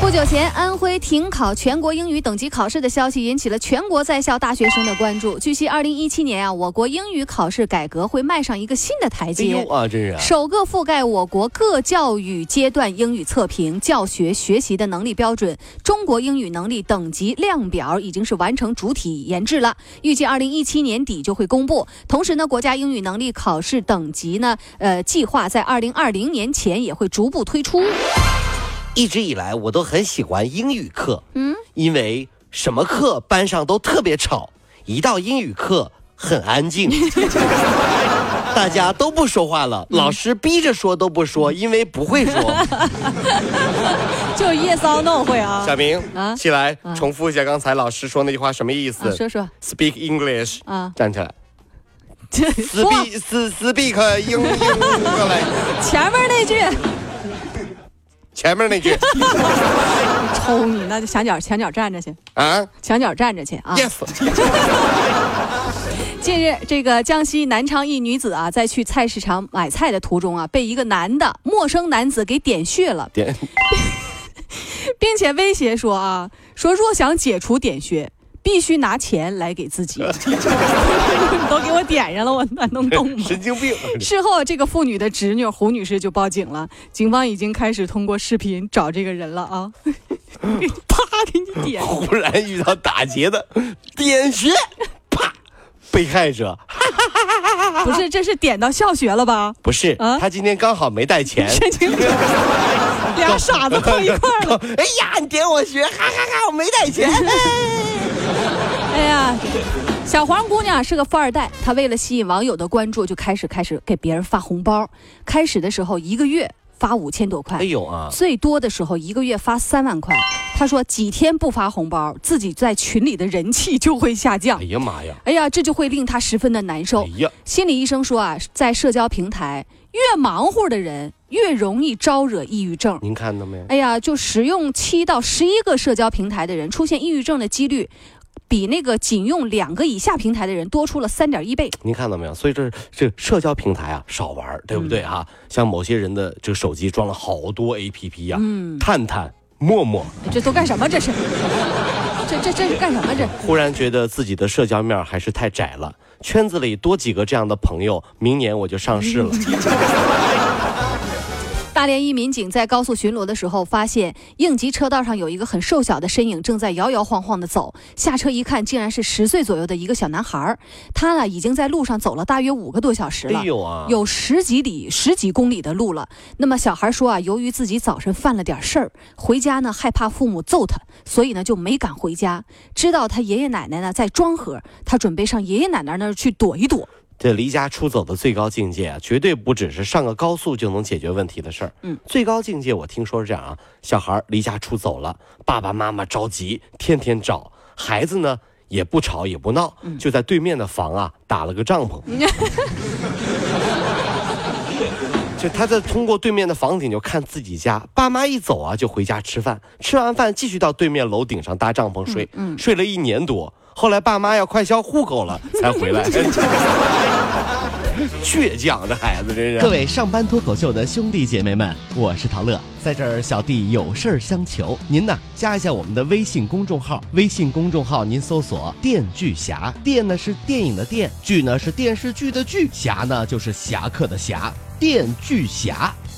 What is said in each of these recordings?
不久前，安徽停考全国英语等级考试的消息引起了全国在校大学生的关注。据悉，二零一七年啊，我国英语考试改革会迈上一个新的台阶。哎呦啊，真是啊！首个覆盖我国各教育阶段英语测评、教学学习的能力标准——中国英语能力等级量表已经是完成主体研制了，预计二零一七年底就会公布。同时呢，国家英语能力考试等级呢，呃，计划在二零二零年前也会逐步推出。一直以来，我都很喜欢英语课，嗯，因为什么课班上都特别吵，一到英语课很安静，大家都不说话了，老师逼着说都不说，因为不会说。就 yes or no 会啊。小明啊，起来重复一下刚才老师说那句话什么意思？说说。Speak English 啊，站起来。Speak Speak 英英过来。前面那句。前面那句，抽你，那就墙角墙角站着去啊！墙角站着去啊！Yes。近日，这个江西南昌一女子啊，在去菜市场买菜的途中啊，被一个男的陌生男子给点穴了，点，并且威胁说啊，说若想解除点穴。必须拿钱来给自己，你都给我点上了，我哪能动吗？神经病！事后，这个妇女的侄女胡女士就报警了，警方已经开始通过视频找这个人了啊！啪，给你点。忽然遇到打劫的点穴，啪，被害者，不是，这是点到笑穴了吧？不是，他今天刚好没带钱。神经病！俩傻子碰一块了。哎呀，你点我穴，哈哈哈！我没带钱。哎呀，小黄姑娘是个富二代，她为了吸引网友的关注，就开始开始给别人发红包。开始的时候一个月发五千多块，哎呦啊！最多的时候一个月发三万块。她说几天不发红包，自己在群里的人气就会下降。哎呀妈呀！哎呀，这就会令她十分的难受。哎呀，心理医生说啊，在社交平台越忙活的人越容易招惹抑郁症。您看到没有？哎呀，就使用七到十一个社交平台的人出现抑郁症的几率。比那个仅用两个以下平台的人多出了三点一倍。您看到没有？所以这这社交平台啊，少玩，对不对啊？像某些人的这个手机装了好多 APP 呀，嗯，探探、陌陌，这都干什么？这是，这这这是干什么？这忽然觉得自己的社交面还是太窄了，圈子里多几个这样的朋友，明年我就上市了。大连一民警在高速巡逻的时候，发现应急车道上有一个很瘦小的身影正在摇摇晃晃地走。下车一看，竟然是十岁左右的一个小男孩。他呢，已经在路上走了大约五个多小时了，有十几里、十几公里的路了。那么小孩说啊，由于自己早晨犯了点事儿，回家呢害怕父母揍他，所以呢就没敢回家。知道他爷爷奶奶呢在庄河，他准备上爷爷奶奶那儿去躲一躲。这离家出走的最高境界啊，绝对不只是上个高速就能解决问题的事儿。嗯，最高境界我听说是这样啊，小孩离家出走了，爸爸妈妈着急，天天找孩子呢，也不吵也不闹，就在对面的房啊打了个帐篷。就他在通过对面的房顶就看自己家，爸妈一走啊就回家吃饭，吃完饭继续到对面楼顶上搭帐篷睡，睡了一年多。后来爸妈要快销户口了 才回来，倔强的孩子真是。各位上班脱口秀的兄弟姐妹们，我是陶乐，在这儿小弟有事儿相求，您呢加一下我们的微信公众号，微信公众号您搜索“电锯侠”，电呢是电影的电，剧呢是电视剧的剧，侠呢就是侠客的侠，电锯侠。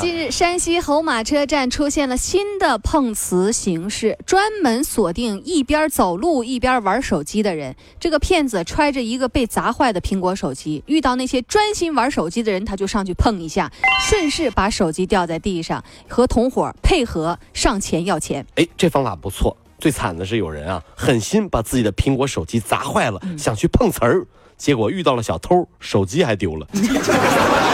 近日，山西侯马车站出现了新的碰瓷形式，专门锁定一边走路一边玩手机的人。这个骗子揣着一个被砸坏的苹果手机，遇到那些专心玩手机的人，他就上去碰一下，顺势把手机掉在地上，和同伙配合上前要钱。哎，这方法不错。最惨的是有人啊，狠心把自己的苹果手机砸坏了，想去碰瓷儿，结果遇到了小偷，手机还丢了。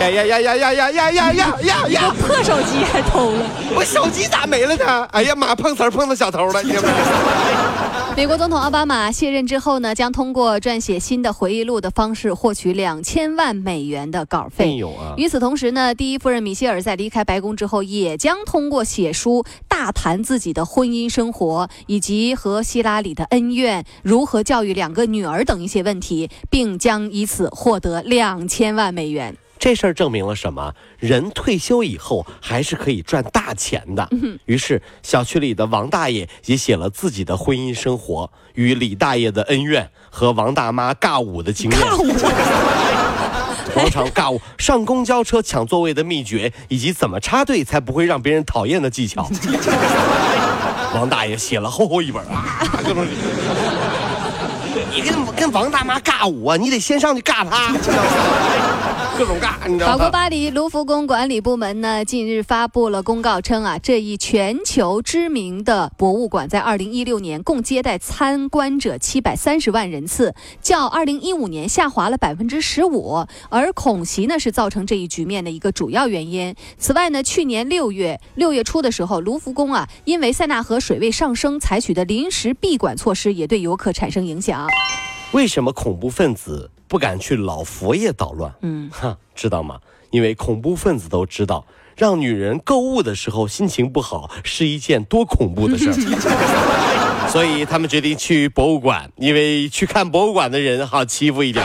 呀呀呀呀呀呀呀呀呀呀呀！破手机还偷了，我手机咋没了呢？哎呀妈，碰瓷儿碰到小偷了！美国总统奥巴马卸任之后呢，将通过撰写新的回忆录的方式获取两千万美元的稿费。有啊！与此同时呢，第一夫人米歇尔在离开白宫之后，也将通过写书大谈自己的婚姻生活，以及和希拉里的恩怨，如何教育两个女儿等一些问题，并将以此获得两千万美元。这事儿证明了什么？人退休以后还是可以赚大钱的。于是，小区里的王大爷也写了自己的婚姻生活，与李大爷的恩怨和王大妈尬舞的经验。广场尬舞、上公交车抢座位的秘诀，以及怎么插队才不会让别人讨厌的技巧。王大爷写了厚厚一本啊，各种。你跟跟王大妈尬舞啊，你得先上去尬他。各种尬，你知道吗？法国巴黎卢浮宫管理部门呢，近日发布了公告称啊，这一全球知名的博物馆在二零一六年共接待参观者七百三十万人次，较二零一五年下滑了百分之十五。而恐袭呢，是造成这一局面的一个主要原因。此外呢，去年六月六月初的时候，卢浮宫啊，因为塞纳河水位上升，采取的临时闭馆措施也对游客产生影响。为什么恐怖分子？不敢去老佛爷捣乱，嗯，哈，知道吗？因为恐怖分子都知道，让女人购物的时候心情不好是一件多恐怖的事儿，所以他们决定去博物馆，因为去看博物馆的人好欺负一点。